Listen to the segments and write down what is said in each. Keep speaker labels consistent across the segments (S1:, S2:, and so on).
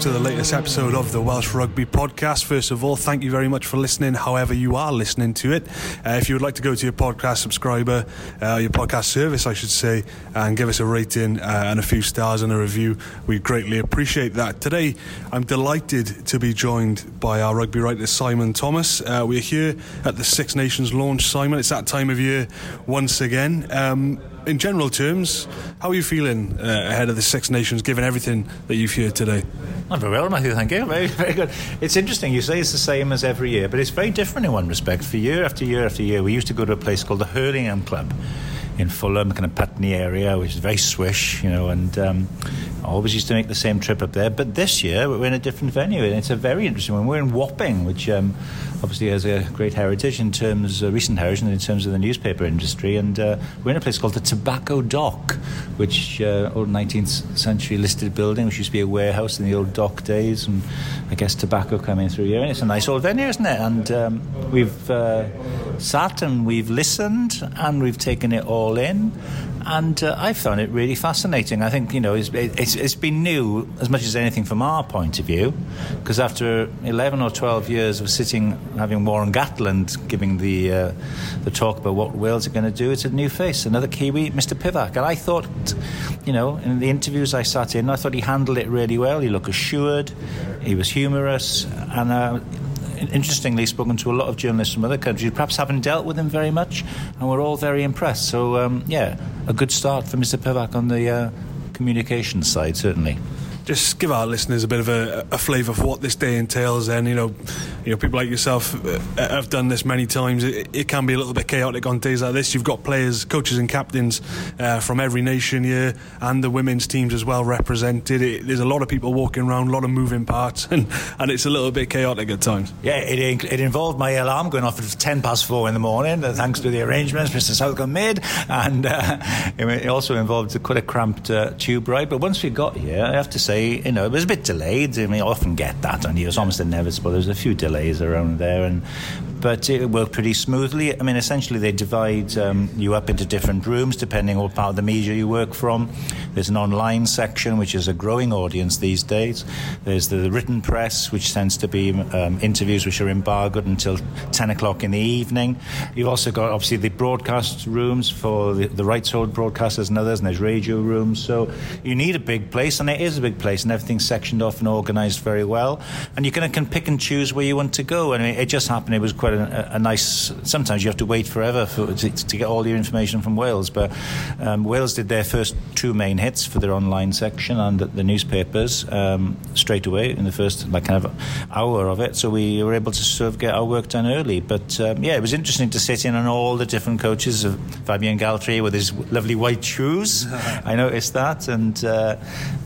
S1: to the latest episode of the Welsh Rugby Podcast. First of all, thank you very much for listening, however you are listening to it. Uh, if you would like to go to your podcast subscriber, uh, your podcast service, I should say, and give us a rating uh, and a few stars and a review, we greatly appreciate that. Today, I'm delighted to be joined by our rugby writer Simon Thomas. Uh, we're here at the Six Nations launch, Simon. It's that time of year once again. Um, in general terms, how are you feeling uh, ahead of the Six Nations, given everything that you've heard today?
S2: I'm very well, Matthew. Thank you. Very, very good. It's interesting. You say it's the same as every year, but it's very different in one respect. For year after year after year, we used to go to a place called the Hurlingham Club in Fulham, kind of Putney area, which is very swish, you know, and um, I always used to make the same trip up there. But this year we're in a different venue, and it's a very interesting one. We're in Wapping, which um, obviously has a great heritage in terms, of recent heritage in terms of the newspaper industry, and uh, we're in a place called the Tobacco Dock, which uh, old 19th century listed building, which used to be a warehouse in the old dock days, and I guess tobacco coming through here. And it's a nice old venue, isn't it? And um, we've uh, sat and we've listened and we've taken it all in and uh, I found it really fascinating. I think you know it's, it's, it's been new as much as anything from our point of view, because after eleven or twelve years of sitting having Warren Gatland giving the uh, the talk about what Wales are going to do, it's a new face, another Kiwi, Mr. Pivac, and I thought, you know, in the interviews I sat in, I thought he handled it really well. He looked assured, he was humorous, and. Uh, interestingly spoken to a lot of journalists from other countries, perhaps haven't dealt with him very much, and we're all very impressed. So, um, yeah, a good start for Mr. Pivac on the uh, side, certainly
S1: just give our listeners a bit of a, a flavour for what this day entails. Then you know, you know, people like yourself uh, have done this many times. It, it, can be a little bit chaotic on days like this. You've got players, coaches, and captains uh, from every nation here, and the women's teams as well represented. It, there's a lot of people walking around, a lot of moving parts, and, and it's a little bit chaotic at times.
S2: Yeah, it, it involved my alarm going off at ten past four in the morning, uh, thanks to the arrangements Mr. Southcombe made, and uh, it also involved a quite a cramped uh, tube ride. But once we got here, I have to say you know, it was a bit delayed. I mean, I often get that and it was almost inevitable. There's a few delays around there, and but it worked pretty smoothly. I mean, essentially, they divide um, you up into different rooms depending on what part of the media you work from. There's an online section, which is a growing audience these days. There's the written press, which tends to be um, interviews which are embargoed until 10 o'clock in the evening. You've also got, obviously, the broadcast rooms for the, the rights hold broadcasters and others, and there's radio rooms. So you need a big place, and it is a big place, and everything's sectioned off and organised very well. And you can, can pick and choose where you want to go. Mean, it just happened, it was quite quite a, a, nice. Sometimes you have to wait forever for, to, to, get all your information from Wales, but um, Wales did their first two main hits for their online section and the, the newspapers um, straight away in the first like kind of hour of it. So we were able to sort of get our work done early. But um, yeah, it was interesting to sit in on all the different coaches of Fabien Galthié with his lovely white shoes. I noticed that, and uh,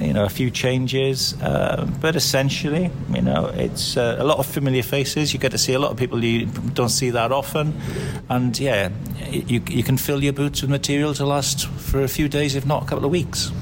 S2: you know a few changes, uh, but essentially, you know, it's uh, a lot of familiar faces. You get to see a lot of people you don't see that often. And yeah, you, you can fill your boots with material to last for a few days, if not a couple of weeks.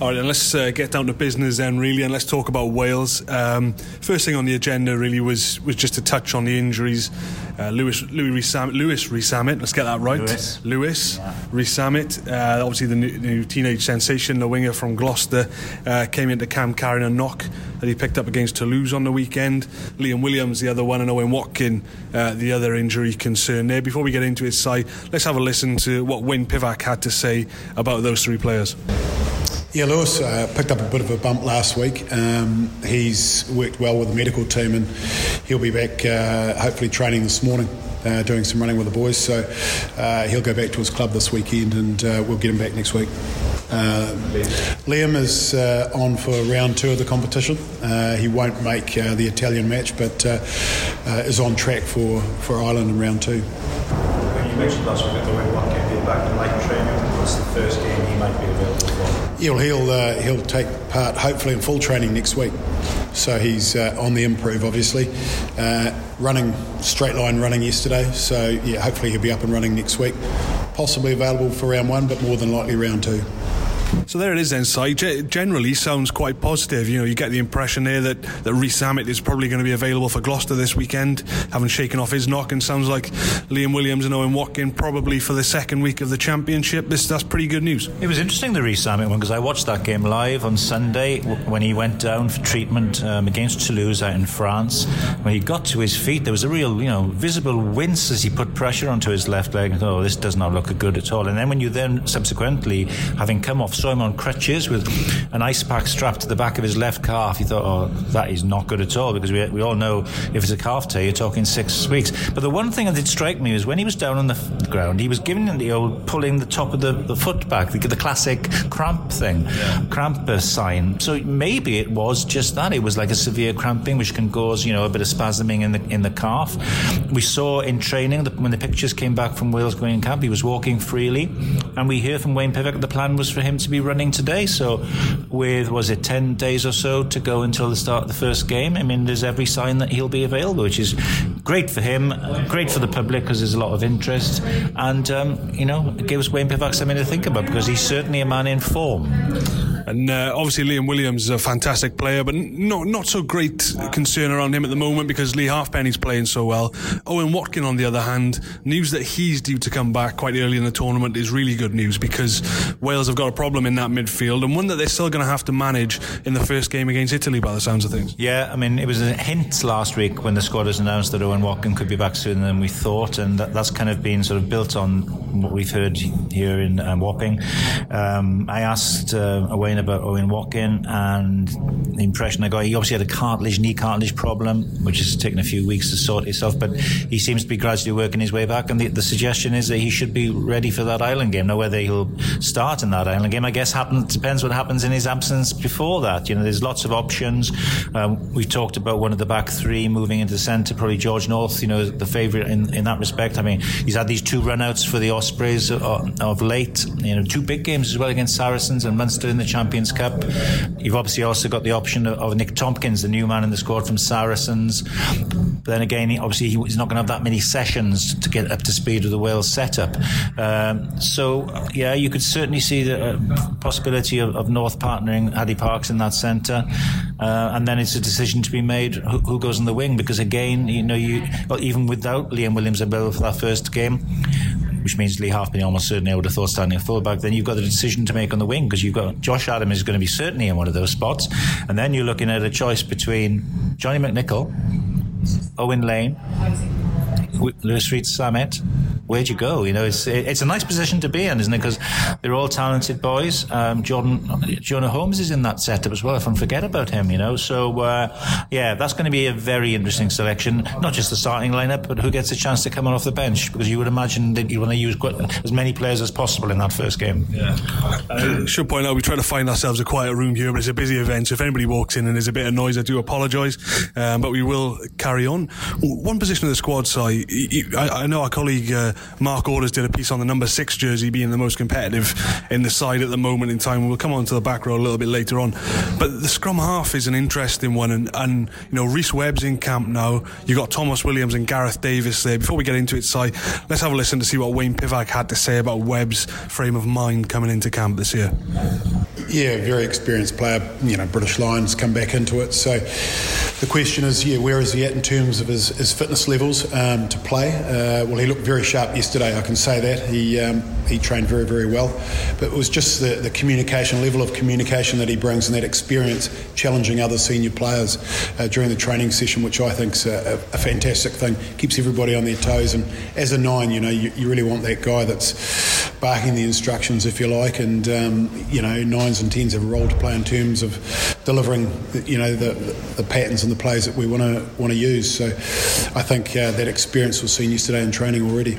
S1: All right, then let's uh, get down to business then, really, and let's talk about Wales. Um, first thing on the agenda really was was just to touch on the injuries. Uh, Lewis Louis Rees-Zammit, let's get that right.
S2: Lewis,
S1: Lewis yeah. Rees-Zammit, uh, obviously the new, new, teenage sensation, the winger from Gloucester, uh, came into camp carrying a knock that he picked up against Toulouse on the weekend. Liam Williams, the other one, and Owen Watkin, uh, the other injury concern there. Before we get into his side, let's have a listen to what Wayne Pivac had to say about those three players.
S3: Yeah, Lewis uh, picked up a bit of a bump last week. Um, he's worked well with the medical team and he'll be back uh, hopefully training this morning. Uh, doing some running with the boys, so uh, he'll go back to his club this weekend, and uh, we'll get him back next week. Uh, Liam is on for round two of the competition. he won't make the Italian match, but is on track for, for Ireland in round two.
S2: You mentioned last week that the one can be back to light training. What's the first game he might be available
S3: Yeah, he'll uh, he'll take part hopefully in full training next week. So he's uh, on the improve, obviously. Uh, running straight line running yesterday, so yeah, hopefully he'll be up and running next week. Possibly available for round one, but more than likely round two.
S1: So there it is then, Si. Generally sounds quite positive. You know, you get the impression here that, that Zammit is probably going to be available for Gloucester this weekend, having shaken off his knock, and sounds like Liam Williams and Owen Watkin probably for the second week of the championship. This That's pretty good news.
S2: It was interesting, the Rees Zammit one, because I watched that game live on Sunday when he went down for treatment um, against Toulouse out in France. When he got to his feet, there was a real, you know, visible wince as he put pressure onto his left leg. Oh, this does not look good at all. And then when you then subsequently, having come off, saw him on crutches with an ice pack strapped to the back of his left calf, He thought, oh, that is not good at all because we, we all know if it's a calf tear, you're talking six weeks. But the one thing that did strike me was when he was down on the ground, he was giving the old pulling the top of the, the foot back, the, the classic cramp thing, yeah. cramp uh, sign. So maybe it was just that. It was like a severe cramping, which can cause, you know, a bit of spasming in the in the calf. We saw in training that when the pictures came back from Wales going camp, he was walking freely, and we hear from Wayne Pivac the plan was for him to be running today. So, with was it ten days or so to go until the start of the first game? I mean, there's every sign that he'll be available, which is great for him, great for the public because there's a lot of interest, and um, you know, it gives Wayne Pivac something to think about because he's certainly a man in form.
S1: And uh, obviously Liam Williams is a fantastic player, but not not so great concern around him at the moment because Leigh Halfpenny's playing so well. Owen Watkin, on the other hand, news that he's due to come back quite early in the tournament is really good news because Wales have got a problem in that midfield and one that they're still going to have to manage in the first game against Italy by the sounds of things.
S2: Yeah, I mean, it was a hint last week when the squad was announced that Owen Watkin could be back sooner than we thought, and that, that's kind of been sort of built on what we've heard here in um, Wapping. Um, I asked uh, About Owen Watkin, and the impression I got, he obviously had a cartilage, knee cartilage problem, which has taken a few weeks to sort itself, but he seems to be gradually working his way back. And the, the suggestion is that he should be ready for that Ireland game. Now, whether he'll start in that Ireland game, I guess depends what happens in his absence before that. You know, there's lots of options. Um, we've talked about one of the back three moving into the centre, probably George North, you know, the favourite in, in that respect. I mean, he's had these two runouts for the Ospreys of, of late, you know, two big games as well against Saracens and Munster in the Champions Cup. You've obviously also got the option of, of Nick Tompkins, the new man in the squad from Saracens. But then again, obviously he's not going to have that many sessions to get up to speed with the Wales setup. Um, so yeah, you could certainly see the uh, possibility of, of, North partnering Hadleigh Parkes in that centre, uh, and then it's a decision to be made who, who, goes in the wing because again, you know, you well, even without Liam Williams available for that first game, which means Leigh Halfpenny almost certainly would have thought standing at fullback. Then you've got the decision to make on the wing because you've got Josh Adams is going to be certainly in one of those spots, and then you're looking at a choice between Johnny McNicholl, Owen Lane, Louis Rees Zammit, where'd you go? You know, it's it's a nice position to be in, isn't it? Because they're all talented boys. Um, Jordan Jonah Holmes is in that setup as well. If I forget about him, you know. So uh, yeah, that's going to be a very interesting selection. Not just the starting lineup, but who gets a chance to come on off the bench? Because you would imagine that you want to use as many players as possible in that first game.
S1: Yeah. I should point out we try to find ourselves a quiet room here, but it's a busy event. So if anybody walks in and there's a bit of noise, I do apologise. Um, but we will carry on. One position of the squad side, I, I know our colleague. Uh, Mark Orders did a piece on the number six jersey being the most competitive in the side at the moment in time. We'll come on to the back row a little bit later on. But the scrum half is an interesting one, and, and you know Rhys Webb's in camp now. You've got Tomos Williams and Gareth Davies there. Before we get into it, Si, let's have a listen to see what Wayne Pivac had to say about Webb's frame of mind coming into camp this year.
S3: Yeah, very experienced player. You know, British Lions come back into it. So the question is, yeah, where is he at in terms of his, his fitness levels um, to play? Uh, well, he looked very sharp yesterday. I can say that he um, he trained very very well, but it was just the, the communication level of communication that he brings and that experience challenging other senior players uh, during the training session, which I think is a, a, fantastic thing. Keeps everybody on their toes, and as a nine, you know, you, you really want that guy that's barking the instructions, if you like, and um, you know, nines and tens have a role to play in terms of delivering, you know, the, the patterns and the plays that we want to want to use. So, I think uh, that experience was seen yesterday in training already.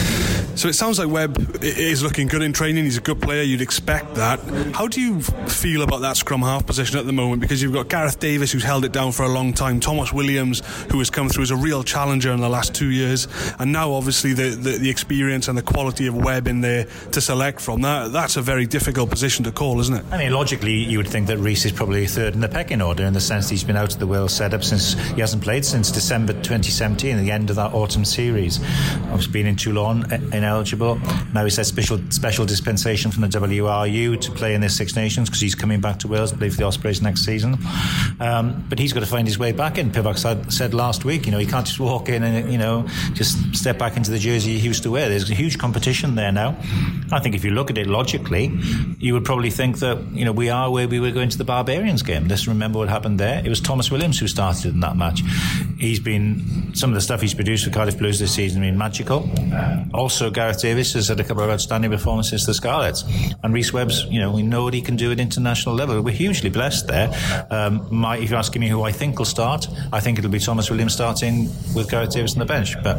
S1: So it sounds like Webb is looking good in training. He's a good player. You'd expect that. How do you feel about that scrum half position at the moment? Because you've got Gareth Davies, who's held it down for a long time, Tomos Williams, who has come through as a real challenger in the last two years, and now obviously the, the, the experience and the quality of Webb in there to select from. That That's a very difficult position to call, isn't it?
S2: I mean, logically, you would think that Rhys is probably third in the pecking order in the sense that he's been out of the Wales setup since he hasn't played since December 2017, the end of that autumn series. I've been in Toulon uh, in ineligible. Now he's had special special dispensation from the WRU to play in the Six Nations because he's coming back to Wales to play for the Ospreys next season. Um, but he's got to find his way back in. Pivac said, said last week, you know, he can't just walk in and you know just step back into the jersey he used to wear. There's a huge competition there now. I think if you look at it logically, you would probably think that you know we are where we were going to the Barbarians game. Let's remember what happened there. It was Tomos Williams who started in that match. He's been some of the stuff he's produced for Cardiff Blues this season has been magical. Also, Gareth Davies has had a couple of outstanding performances for the Scarlets, and Rhys Webb's. You know, we know what he can do at international level. We're hugely blessed there. Um, my, if you're asking me who I think will start, I think it'll be Tomos Williams starting with Gareth Davies on the bench. But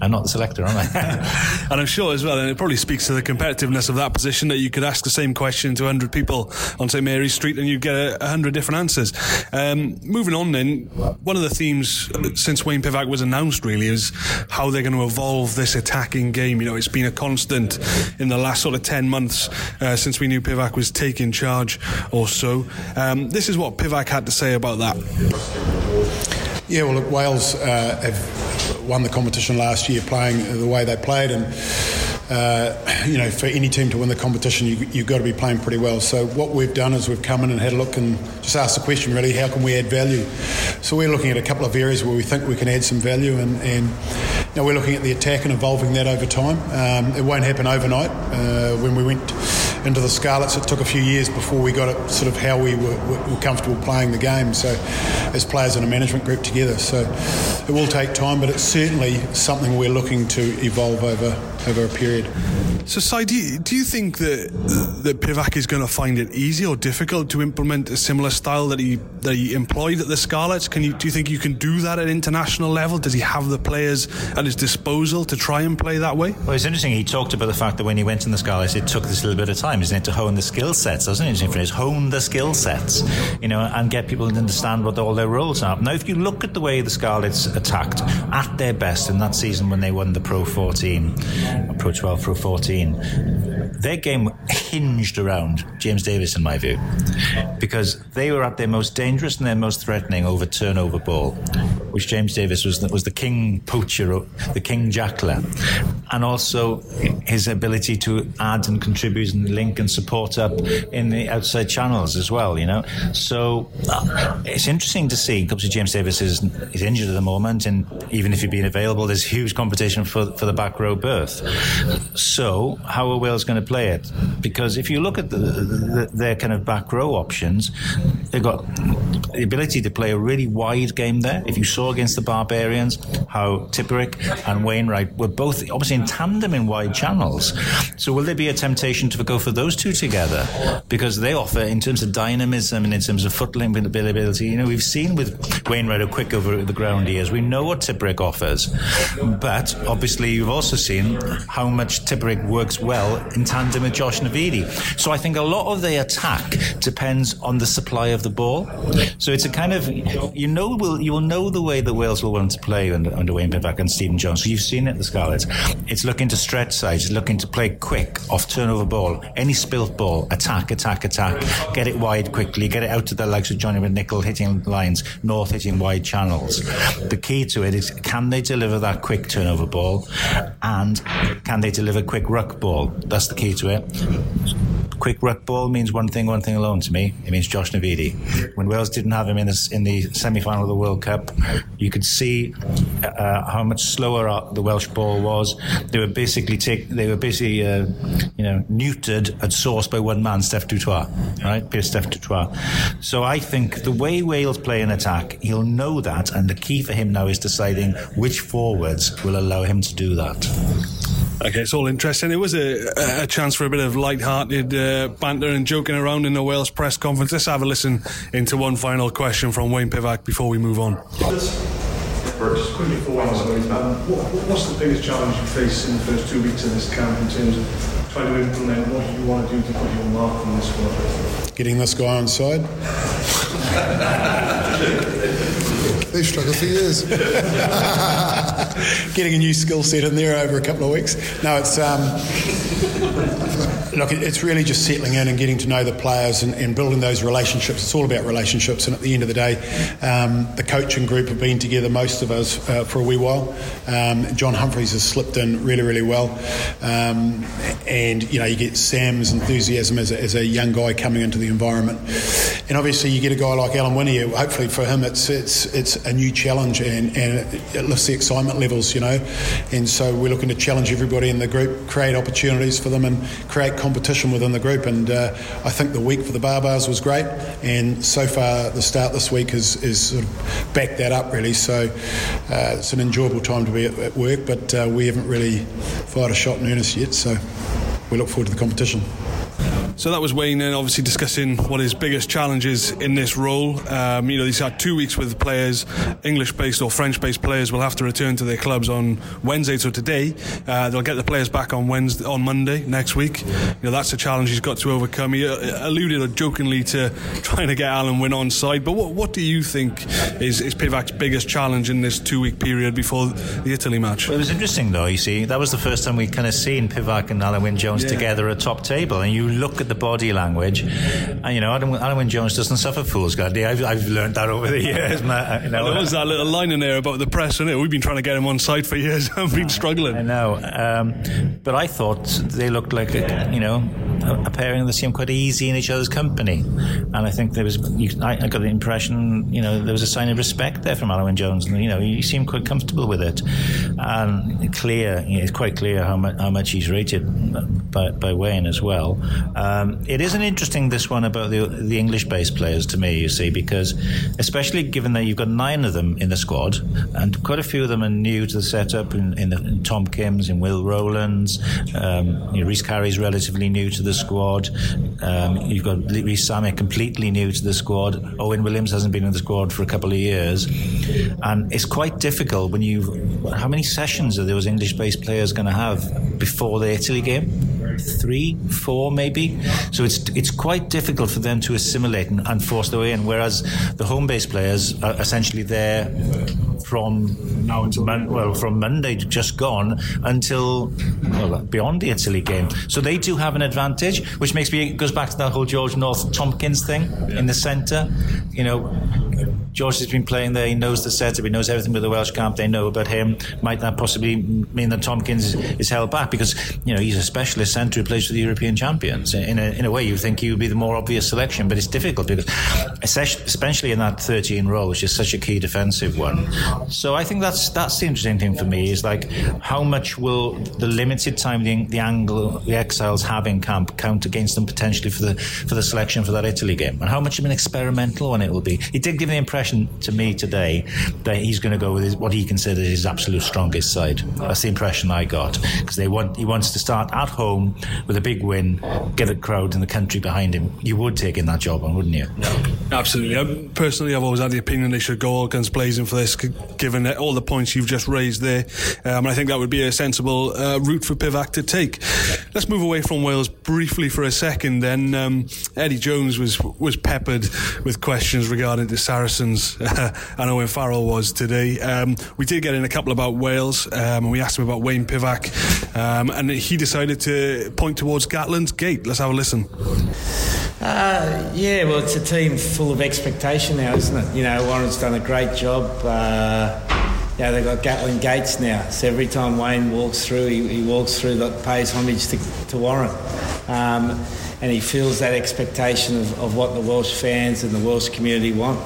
S2: I'm not the selector, am I?
S1: and I'm sure as well, and it probably speaks to the competitiveness of that position that you could ask the same question to 100 people on St Mary's Street and you'd get a 100 different answers. Um, moving on then, one of the themes since Wayne Pivac was announced really is how they're going to evolve this attacking game. You know, it's been a constant in the last sort of 10 months uh, since we knew Pivac was taking charge or so. Um, this is what Pivac had to say about that.
S3: Yeah, well, look, Wales uh, have won the competition last year playing the way they played, and uh, you know, for any team to win the competition, you, have got to be playing pretty well. So what we've done is we've come in and had a look and just asked the question, really, how can we add value? So we're looking at a couple of areas where we think we can add some value, and, and know, we're looking at the attack and evolving that over time. Um, it won't happen overnight. Uh, when we went into the Scarlets, it took a few years before we got it sort of how we were, were comfortable playing the game. So as players in a management group together, so it will take time, but it's certainly something we're looking to evolve over over a period.
S1: So, Si, do you, do you think that that Pivac is going to find it easy or difficult to implement a similar style that he that he employed at the Scarlets? Can you do you think you can do that at international level? Does he have the players at his disposal to try and play that way?
S2: Well, it's interesting. He talked about the fact that when he went in the Scarlets, it took this little bit of time, isn't it, to hone the skill sets, doesn't it? It's hone the skill sets, you know, and get people to understand what all their roles are. Now, if you look at the way the Scarlets attacked at their best in that season when they won the Pro 14, Pro 12, Pro 14, 2015 their game hinged around James Davies, in my view, because they were at their most dangerous and their most threatening over turnover ball, which James Davies was was the king poacher, the king jackler, and also his ability to add and contribute and link and support up in the outside channels as well. You know, so uh, it's interesting to see. Obviously, James Davies is is injured at the moment, and even if he'd been available, there's huge competition for for the back row berth. So, how are Wales going to play it? Because if you look at the, the, their kind of back row options, they've got the ability to play a really wide game there. If you saw against the Barbarians how Tipuric and Wainwright were both obviously in tandem in wide channels. So, will there be a temptation to go for those two together? Because they offer, in terms of dynamism and in terms of footling ability, you know, we've seen with Wainwright how quick over the ground is. We know what Tipuric offers. But obviously, you've also seen how much Tipuric works well in tandem with Josh Navidi. So I think a lot of the attack depends on the supply of the ball. So it's a kind of you know will you will know the way the Wales will want to play under, under Wayne Pivac and Stephen Jones. So you've seen it, the Scarlets. It's looking to stretch sides. Looking to play quick off turnover ball, any spilt ball, attack, attack, attack, get it wide quickly, get it out to the likes of Johnny McNicholl hitting lines, North hitting wide channels. The key to it is can they deliver that quick turnover ball, and can they deliver quick ruck ball? That's the key to it. Quick ruck ball means one thing, one thing alone to me. It means Josh Navidi. When Wales didn't have him in the, in the semi-final of the World Cup, you could see uh, how much slower the Welsh ball was. They were basically take, they were basically uh, you know neutered at source by one man, Steph du Toit, right? Pieter-Steph du Toit. So I think the way Wales play an attack, he'll know that, and the key for him now is deciding which forwards will allow him to do that.
S1: Okay, it's all interesting. It was a, a chance for a bit of light-hearted uh, banter and joking around in the Wales press conference. Let's have a listen into one final question from Wayne Pivac before we move on.
S4: Just quickly for Wales, um, what, what's the biggest challenge you face in the first two weeks of this camp in terms of trying to implement what you want to do to put your mark on this squad?
S3: Getting this guy on side.
S5: They've struggled for years.
S3: Getting a new skill set in there over a couple of weeks. No, it's um, look, it's really just settling in and getting to know the players and, and, building those relationships. It's all about relationships, and at the end of the day, um, the coaching group have been together, most of us, uh, for a wee while. Um, John Humphreys has slipped in really, really well, um, and you know you get Sam's enthusiasm as a, as a young guy coming into the environment, and obviously you get a guy like Alun Wyn. Hopefully for him, it's it's it's a new challenge and, and it lifts the excitement levels, you know, and so we're looking to challenge everybody in the group, create opportunities for them, and create competition within the group. And uh, I think the week for the Baa-Baas was great, and so far the start this week has, is sort of backed that up really. So uh, it's an enjoyable time to be at, at work, but uh, we haven't really fired a shot in earnest yet. So we look forward to the competition.
S1: So that was Wayne, and obviously discussing what his biggest challenges in this role. Um, you know, he's had two weeks with players, English-based or French-based players will have to return to their clubs on Wednesday. So today, uh, they'll get the players back on Wednesday, on Monday next week. You know, that's a challenge he's got to overcome. He uh, alluded jokingly to trying to get Alun Wyn on side, but what, what do you think is, is Pivac's biggest challenge in this two-week period before the Italy match?
S2: Well, it was interesting, though. You see, that was the first time we kind of seen Pivac and Alun Wyn Jones yeah. together at top table, and you look at the body language. And, you know, Adam, Alan Jones doesn't suffer fools gladly. I've, I've learned that over the years.
S1: You know, there was that little line in there about the press, and it? We've been trying to get him on site for years. I've been struggling.
S2: I know. Um, but I thought they looked like, a, you know, a, a pairing that seemed quite easy in each other's company. And I think there was, you, I, I, got the impression, you know, there was a sign of respect there from Alan Jones. And, you know, he seemed quite comfortable with it. And clear, you know, it's quite clear how, much, how much he's rated by, by Wayne as well. Um, it is an interesting this one about the the English based players to me. You see, because especially given that you've got nine of them in the squad, and quite a few of them are new to the setup. In, in, the, in Tompkins, in Will Rowlands, um, you know, Rhys Carré's relatively new to the squad. Um, you've got Rees Zammit completely new to the squad. Owen Williams hasn't been in the squad for a couple of years, and it's quite difficult when you. How many sessions are those English based players going to have before the Italy game? Three, four, maybe. So it's it's quite difficult for them to assimilate and, and force their way in. Whereas the home base players are essentially there from now until Mon- well from Monday just gone until well, uh, beyond the Italy game. So they do have an advantage, which makes me goes back to that whole George North Tompkins thing yeah. in the centre. You know, George has been playing there. He knows the setup. He knows everything with the Welsh camp. They know about him. Might that possibly mean that Tompkins is held back because you know he's a specialist centre who plays for the European champions. In a, in a way, you think he would be the more obvious selection, but it's difficult because especially in that 13 role, which is such a key defensive one. So I think that's that's the interesting thing for me is like how much will the limited time the, the the Exiles have in camp count against them potentially for the for the selection for that Italy game, and how much of an experimental one it will be. He did give the impression impression to me today that he's going to go with his, what he considers his absolute strongest side. That's the impression I got because they want he wants to start at home with a big win, get a crowd in the country behind him. You would take in that job on, wouldn't you?
S1: No. Absolutely. I, personally, I've always had the opinion they should go guns blazing for this, given all the points you've just raised there. Um, I think that would be a sensible uh, route for Pivac to take. Let's move away from Wales briefly for a second. Then um, Eddie Jones was was peppered with questions regarding the Saracens I know when Farrell was today. Um, we did get in a couple about Wales, um, and we asked him about Wayne Pivac, um, and he decided to point towards Gatland's gate. Let's have a listen.
S6: Uh, yeah, well, it's a team full of expectation now, isn't it? You know, Warren's done a great job. Uh, yeah, they've got Gatland Gates now. So every time Wayne walks through, he, he walks through that pays homage to, to Warren. Um, and he feels that expectation of, of what the Welsh fans and the Welsh community want.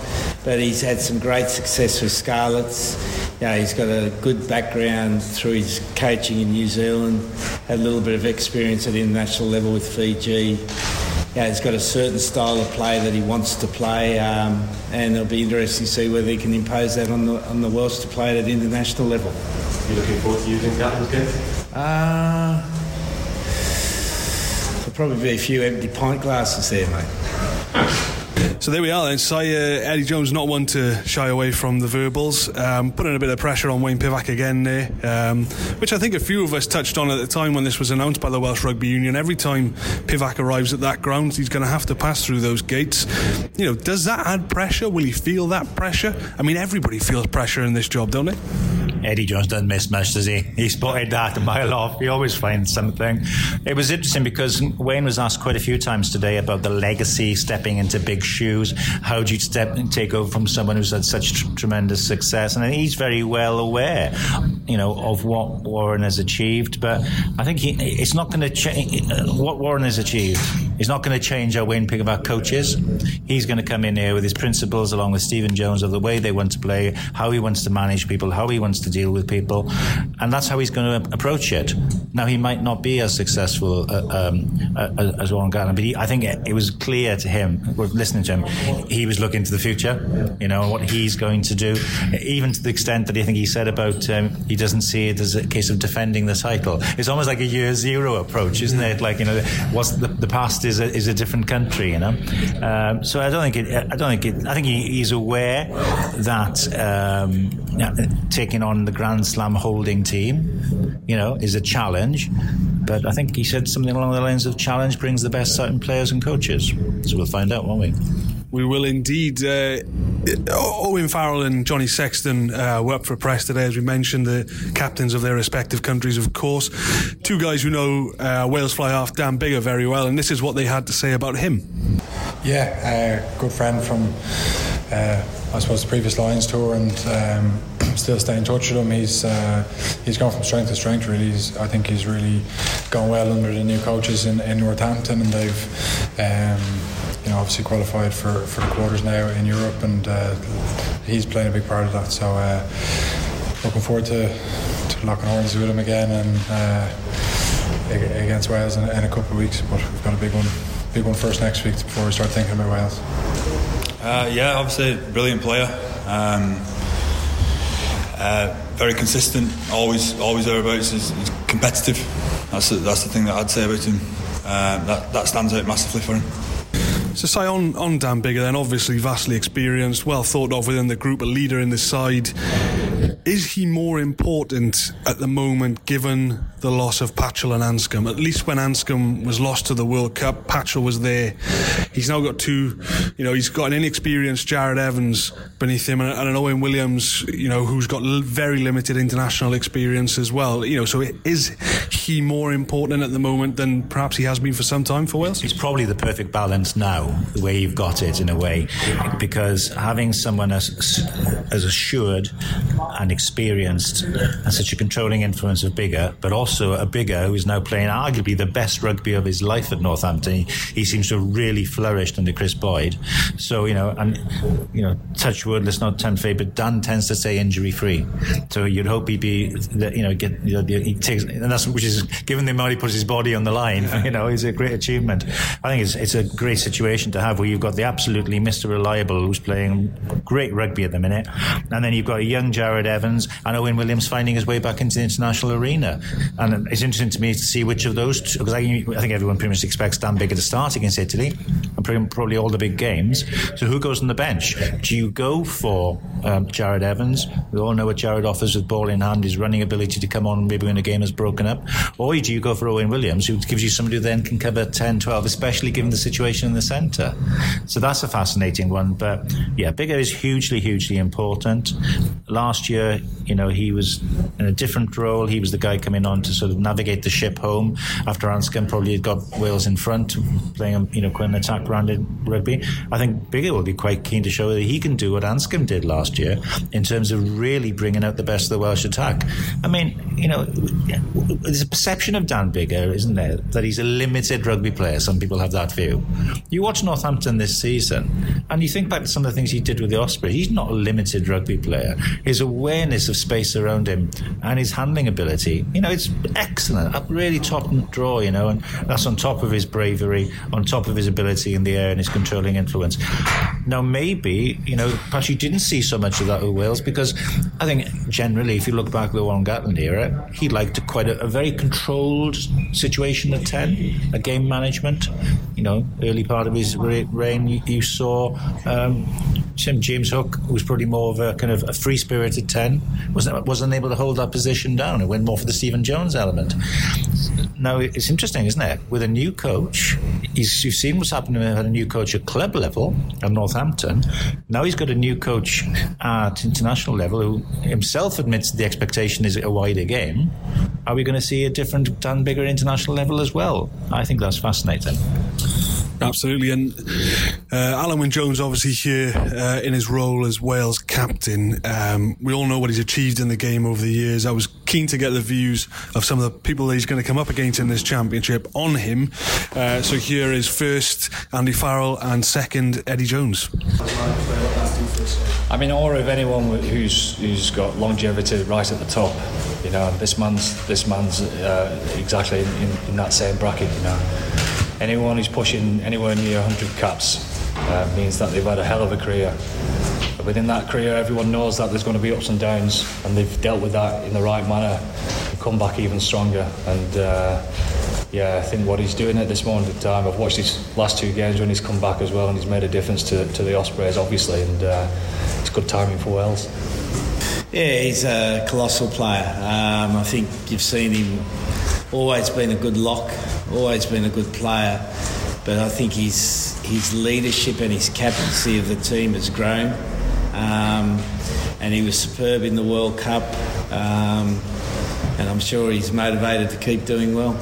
S6: But he's had some great success with Scarlets. Yeah, he's got a good background through his coaching in New Zealand, had a little bit of experience at international level with Fiji. Yeah, he's got a certain style of play that he wants to play, um, and it'll be interesting to see whether he can impose that on the on the Welsh to play at international level.
S4: Are you looking forward to using game?
S6: Uh, there'll probably be a few empty pint glasses there, mate.
S1: So there we are then. Si, uh, Eddie Jones not one to shy away from the verbals, um, putting a bit of pressure on Wayne Pivac again there, um, which I think a few of us touched on at the time when this was announced by the Welsh Rugby Union. Every time Pivac arrives at that ground, he's going to have to pass through those gates. You know, does that add pressure? Will he feel that pressure? I mean, everybody feels pressure in this job, don't they?
S2: Eddie Jones doesn't miss much, does he? He spotted that a mile off. He always finds something. It was interesting because Wayne was asked quite a few times today about the legacy, stepping into big shoes. How do you step and take over from someone who's had such tr- tremendous success? And he's very well aware, you know, of what Warren has achieved. But I think he, it's not going to change what Warren has achieved. It's not going to change how Wayne our coaches. He's going to come in here with his principles, along with Stephen Jones, of the way they want to play, how he wants to manage people, how he wants to deal with people, and that's how he's going to approach it. Now he might not be as successful uh, um, uh, as Warren Gatland, but he, I think it, it, was clear to him, listening to him, he was looking to the future, you know, and what he's going to do, even to the extent that I think he said about um, he doesn't see it as a case of defending the title. It's almost like a year zero approach, isn't it? Like you know, what's the, the past is a, is a different country, you know. Um, so I don't think it. I don't think it. I think he, he's aware that um, taking on the Grand Slam holding team, you know, is a challenge. But I think he said something along the lines of challenge brings the best out in players and coaches. So we'll find out, won't we?
S1: We will indeed. Uh, Owen Farrell and Johnny Sexton uh, were up for press today, as we mentioned, the captains of their respective countries, of course. Two guys who know uh, Wales fly half Dan Biggar very well, and this is what they had to say about him.
S5: Yeah, uh, good friend from, uh, I suppose, the previous Lions tour, and um, still stay in touch with him. He's uh, he's gone from strength to strength. Really, he's, I think he's really gone well under the new coaches in, in Northampton, and they've. Um, you know, obviously qualified for, for the quarters now in Europe, and uh, he's playing a big part of that. So, uh, looking forward to, to locking horns with him again and uh, against Wales in, in, a couple of weeks. But we've got a big one, big one first next week before we start thinking about Wales.
S7: Uh, yeah, obviously, brilliant player. Um, uh, very consistent, always, always thereabouts. He's, he's competitive. That's the, that's the thing that I'd say about him. Uh, that that stands out massively for him.
S1: So, say on, on Dan Biggar, then obviously vastly experienced, well thought of within the group, a leader in the side. Is he more important at the moment given the loss of Patchell and Anscombe? At least when Anscombe was lost to the World Cup, Patchell was there. He's now got two, you know, he's got an inexperienced Jarrod Evans beneath him and, an Owen Williams, you know, who's got very limited international experience as well. You know, so is he more important at the moment than perhaps he has been for some time for Wales?
S2: He's probably the perfect balance now, the way you've got it in a way, because having someone as, as assured and experienced and such a controlling influence of Biggar, but also a Biggar who is now playing arguably the best rugby of his life at Northampton. He, he seems to have really flourished under Chris Boyd. So, you know, and, you know, touch wood, let's not tempt fate, but Dan tends to stay injury free. So you'd hope he'd be, you know, get, you know, he takes, and that's, which is, given the amount he puts his body on the line, you know, is a great achievement. I think it's, it's a great situation to have where you've got the absolutely Mr. Reliable who's playing great rugby at the minute. And then you've got a young Jarrod Evans and Owen Williams finding his way back into the international arena. And it's interesting to me to see which of those, because I, I, think everyone pretty much expects Dan Biggar to start. Against Italy probably all the big games. So who goes on the bench? Do you go for um, Jarrod Evans? We all know what Jarrod offers with ball in hand, his running ability to come on maybe when a game is broken up. Or do you go for Owen Williams, who gives you somebody who then can cover 10, 12, especially given the situation in the centre? So that's a fascinating one. But yeah, Biggar is hugely, hugely important. Last year, you know, he was in a different role. He was the guy coming on to sort of navigate the ship home after Anscombe probably had got Wales in front, playing, you know, quite an attack-rounded rugby. I think Biggar will be quite keen to show that he can do what Anscombe did last year in terms of really bringing out the best of the Welsh attack. I mean, you know, there's a perception of Dan Biggar, isn't there, that he's a limited rugby player. Some people have that view. You watch Northampton this season, and you think back to some of the things he did with the Ospreys. He's not a limited rugby player. His awareness of space around him and his handling ability, you know, it's excellent. Really top draw, you know, and that's on top of his bravery, on top of his ability in the air and his controlling influence. Now, maybe, you know, perhaps you didn't see so much of that with Wales because I think generally, if you look back at the Warren Gatland era, he liked quite a, a, very controlled situation at 10, a game management. You know, early part of his reign, you, you saw um, James Hook was probably more of a kind of a free spirited 10, wasn't, wasn't able to hold that position down. It went more for the Stephen Jones element. Now, it's interesting, isn't it? With a new coach, you've seen what's happening with a new coach at club level at Northampton. Now he's got a new coach at international level who himself admits the expectation is a wider game. Are we going to see a different and bigger international level as well? I think that's fascinating.
S1: Absolutely, and uh, Alun Wyn Jones, obviously here uh, in his role as Wales captain, um, we all know what he's achieved in the game over the years. I was keen to get the views of some of the people that he's going to come up against in this championship on him. Uh, so here is first Andy Farrell and second Eddie Jones.
S8: I mean, or if anyone who's who's got longevity right at the top, you know, this man's this man's uh, exactly in, in that same bracket, you know anyone who's pushing anywhere near 100 caps uh, means that they've had a hell of a career. But within that career, everyone knows that there's going to be ups and downs, and they've dealt with that in the right manner and come back even stronger. And uh, yeah, I think what he's doing at this moment in time, I've watched his last two games when he's come back as well, and he's made a difference to, to the Ospreys, obviously, and uh, it's good timing for Wales.
S6: Yeah, he's a colossal player. Um, I think you've seen him always been a good lock, always been a good player, but I think his his leadership and his captaincy of the team has grown. Um, and he was superb in the World Cup, um, and I'm sure he's motivated to keep doing well.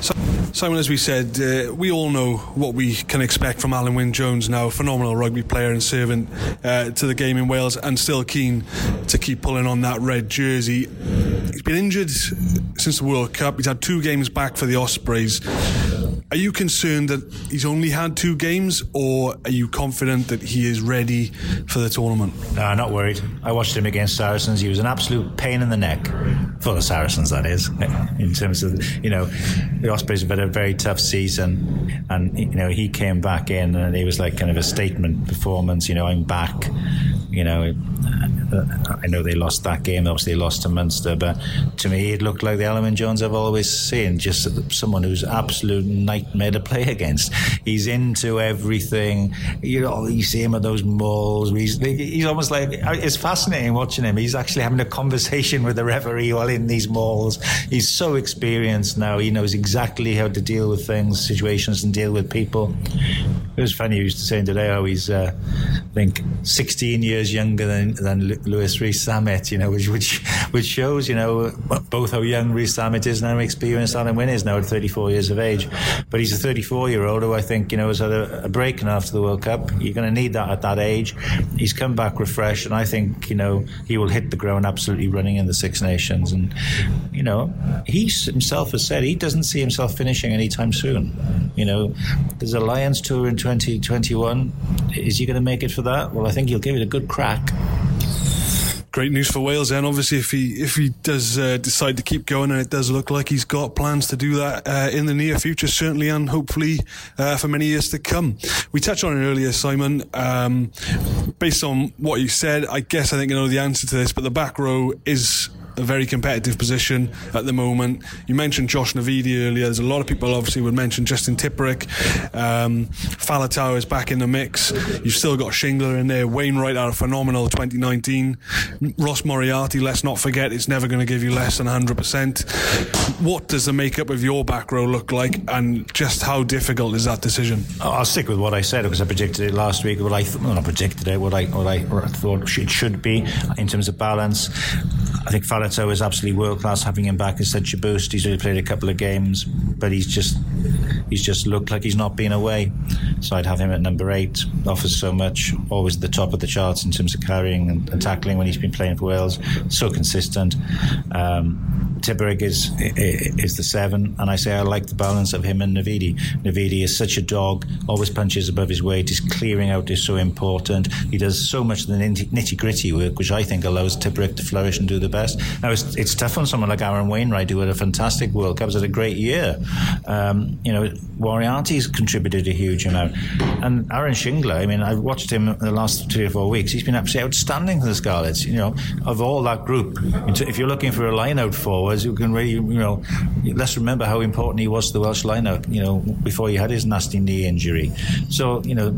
S1: So- Simon, as we said, uh, we all know what we can expect from Alun Wyn Jones now. Phenomenal rugby player and servant uh, to the game in Wales, and still keen to keep pulling on that red jersey. He's been injured since the World Cup. He's had two games back for the Ospreys. Are you concerned that he's only had two games, or are you confident that he is ready for the tournament?
S2: No, not worried. I watched him against Saracens. He was an absolute pain in the neck for the Saracens, that is, in terms of, you know, the Ospreys have had a very tough season, and, you know, he came back in and it was like kind of a statement performance, you know, I'm back, you know, I know they lost that game. Obviously, they lost to Munster, but to me, it looked like the Wyn Jones I've always seen. Just someone who's absolute nightmare to play against. He's into everything. You know, you see him at those mauls. He's, he's almost like it's fascinating watching him. He's actually having a conversation with the referee while in these mauls. He's so experienced now. He knows exactly how to deal with things, situations, and deal with people. It was funny. He used to say today how he's, uh, I think, 16 years younger than than Louis Rees-Zammit, you know, which, which which shows, you know, both how young Rees-Zammit is and how experienced Alun Wyn is now at 34 years of age. But he's a 34 year old who I think, you know, has had a, a break now after the World Cup. You're going to need that at that age. He's come back refreshed, and I think, you know, he will hit the ground absolutely running in the Six Nations. And, you know, he himself has said he doesn't see himself finishing anytime soon. You know, there's a Lions tour in 2021. Is he going to make it for that? Well, I think he'll give it a good crack
S1: great news for Wales. Then, obviously, if he if he does uh, decide to keep going, and it does look like he's got plans to do that uh, in the near future, certainly, and hopefully uh, for many years to come. We touched on it earlier, Simon. Um, based on what you said, I guess I think I know the answer to this, but the back row is a very competitive position at the moment. You mentioned Josh Navidi earlier. There's a lot of people obviously would mention Justin Tipuric. Um, Faletau is back in the mix. You've still got Shingler in there. Wainwright had a phenomenal 2019. Ross Moriarty, let's not forget, it's never going to give you less than 100%. What does the makeup of your back row look like and just how difficult is that decision?
S2: I'll stick with what I said because I predicted it last week. What I th- well, not predicted it, what I, what I thought it should be in terms of balance. I think Faletau is absolutely world class. Having him back such a boost. He's only played a couple of games, but he's just he's just looked like he's not been away. So I'd have him at number eight. Offers so much, always at the top of the charts in terms of carrying and, and tackling when he's been playing for Wales. So consistent. Um, Tipuric is is the seven, and I say I like the balance of him and Navidi. Navidi is such a dog, always punches above his weight. His clearing out is so important. He does so much of the nitty gritty work, which I think allows Tipuric to flourish and do the best. Now it's, it's tough on someone like Aaron Wainwright, who had a fantastic World Cup, had a great year. Um, you know, Moriarty's contributed a huge amount. And Aaron Shingler, I mean, I've watched him the last three or four weeks. He's been absolutely outstanding for the Scarlets. You know, of all that group, if you're looking for a line-out forwards, you can really, you know, let's remember how important he was to the Welsh line-out, you know, before he had his nasty knee injury. So, you know,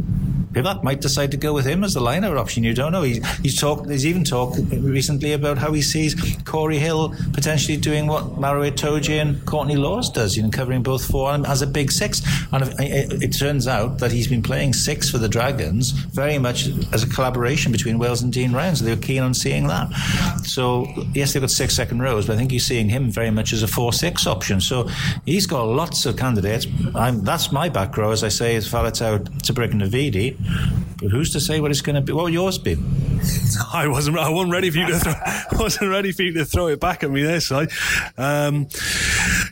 S2: Pivac might decide to go with him as the line-out option. You don't know. He's, he's talked. He's even talked recently about how he sees Cory Hill potentially doing what Maro Itoje and Courtney Lawes does, you know, covering both four and as a big six. And it, it, turns out that he's been playing six for the Dragons very much as a collaboration between Wales and Dean Ryan. So they were keen on seeing that. So yes, they've got six second rows, but I think you're seeing him very much as a four-six option. So he's got lots of candidates. I'm, that's my back row, as I say, is Faletau, Tipuric and Navidi. But who's to say what it's going to be? What will yours be?
S1: I wasn't. I wasn't ready for you to. Throw, wasn't ready for you to throw it back at me there, Si. Um,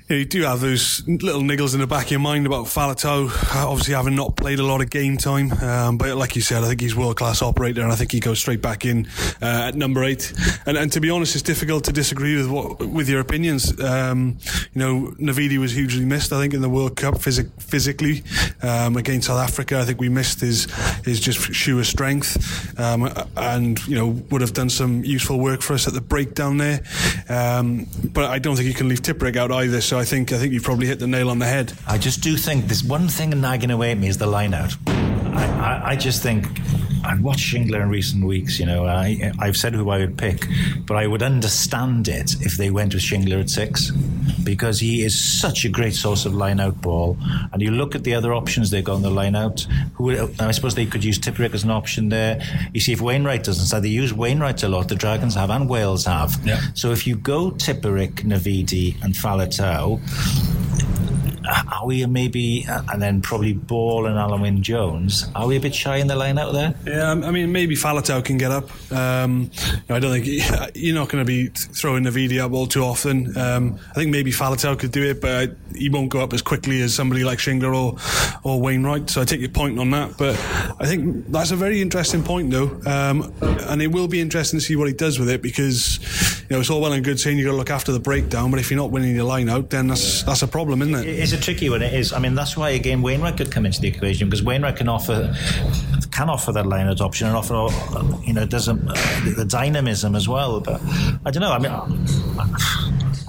S1: you, do have those little niggles in the back of your mind about Faletau, obviously having not played a lot of game time. Um, but like you said, I think he's world class operator, and I think he goes straight back in uh, at number eight. And, and, to be honest, it's difficult to disagree with what with your opinions. Um, you know, Navidi was hugely missed. I think in the World Cup phys- physically um, against South Africa. I think we missed his his just sheer strength, um, and you know would have done some useful work for us at the breakdown there. Um, but I don't think you can leave Tipuric out either. So I think I think you probably hit the nail on the head.
S2: I just do think there's one thing nagging away at me is the line out. I, I, I just think I've watched Shingler in recent weeks. You know, I, I've said who I would pick, but I would understand it if they went with Shingler at six, because he is such a great source of line-out ball. And you look at the other options they've got on the line-out. Who I suppose they could use Tipuric as an option there. You see, if Wainwright doesn't, so they use Wainwright a lot. The Dragons have and Wales have.
S1: Yeah.
S2: So if you go Tipuric, Navidi, and Faletau are we maybe, and then probably Ball and Alun Wyn Jones, are we a bit shy in the line out there?
S1: Yeah, I mean, maybe Faletau can get up. Um, I don't think you're not going to be throwing Navidi up all too often. Um, I think maybe Faletau could do it, but he won't go up as quickly as somebody like Shingler or, or Wainwright. So I take your point on that. But I think that's a very interesting point, though. Um, and it will be interesting to see what he does with it because, know, it's all well and good saying you've got to look after the breakdown, but if you're not winning your line out, then that's, that's a problem, isn't it?
S2: It's a tricky one. It is. I mean, that's why again Wainwright could come into the equation because Wainwright can offer can offer that line out option and offer you know does the dynamism as well. But I don't know. I mean.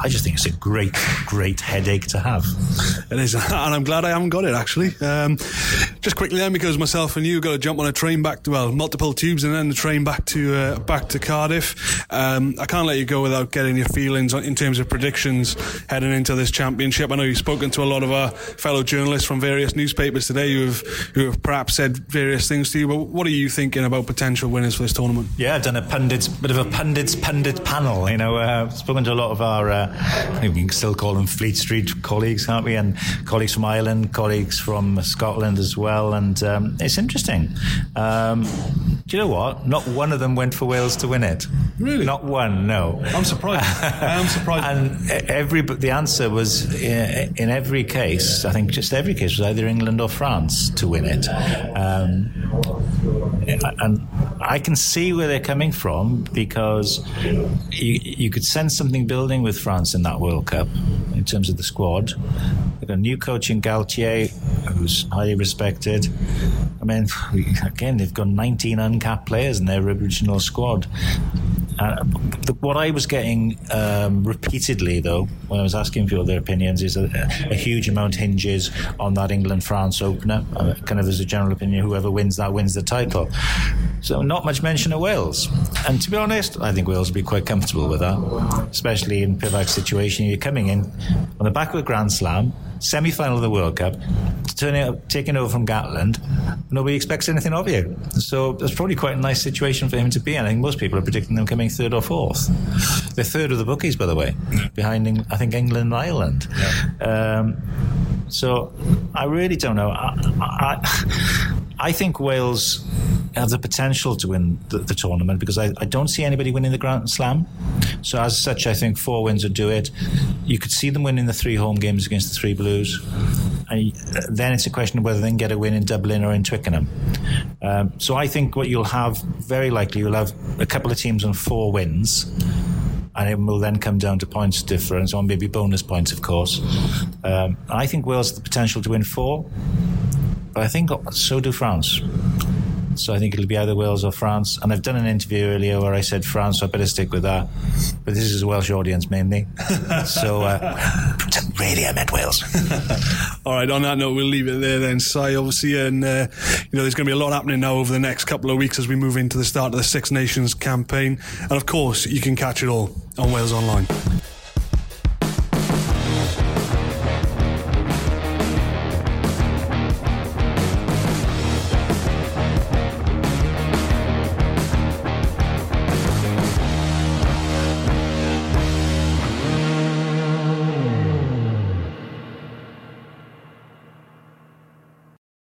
S2: I just think it's a great, great headache to have.
S1: It is, and I'm glad I haven't got it actually. Um, just quickly then, because myself and you got to jump on a train back to well, multiple tubes, and then the train back to uh, back to Cardiff. Um, I can't let you go without getting your feelings in terms of predictions heading into this championship. I know you've spoken to a lot of our fellow journalists from various newspapers today who have who have perhaps said various things to you. But what are you thinking about potential winners for this tournament?
S2: Yeah, I've done a pundits, bit of a pundits pundit panel. You know, uh, spoken to a lot of our. Uh, we can still call them Fleet Street colleagues, can't we? And colleagues from Ireland, colleagues from Scotland as well. And um, it's interesting. Um, do you know what? Not one of them went for Wales to win it.
S1: Really?
S2: Not one. No.
S1: I'm surprised. I'm surprised.
S2: and every the answer was in every case. I think just every case was either England or France to win it. Um, and I can see where they're coming from because you, you could sense something building with France in that World Cup in terms of the squad. They've got a new coach in Galthié who's highly respected. I mean, again, they've got 19 uncapped players in their original squad. Uh, what I was getting um, repeatedly, though, when I was asking for their opinions, is a, a huge amount hinges on that England France opener. Uh, kind of as a general opinion, whoever wins that wins the title. So, not much mention of Wales. And to be honest, I think Wales will be quite comfortable with that, especially in Pivac's situation. You're coming in on the back of a Grand Slam semi final of the World Cup, turning up, taking over from Gatland, nobody expects anything of you. So it's probably quite a nice situation for him to be in. I think most people are predicting them coming third or fourth. They're third of the bookies, by the way, behind, I think, England and Ireland. Yeah. Um, so I really don't know. I, I, I think Wales have the potential to win the, the tournament because I, I, don't see anybody winning the Grand Slam. So as such, I think four wins would do it. You could see them winning the three home games against the three Blues. And then it's a question of whether they can get a win in Dublin or in Twickenham. Um, so I think what you'll have, very likely, you'll have a couple of teams on four wins and it will then come down to points difference or maybe bonus points, of course. Um, I think Wales has the potential to win four, but I think so do France. So I think it'll be either Wales or France. And I've done an interview earlier where I said France, so I better stick with that. But this is a Welsh audience mainly. so uh, really, I meant Wales.
S1: All right, on that note, we'll leave it there then, Si, obviously. And, uh, you know, there's going to be a lot happening now over the next couple of weeks as we move into the start of the Six Nations campaign. And of course, you can catch it all on WalesOnline.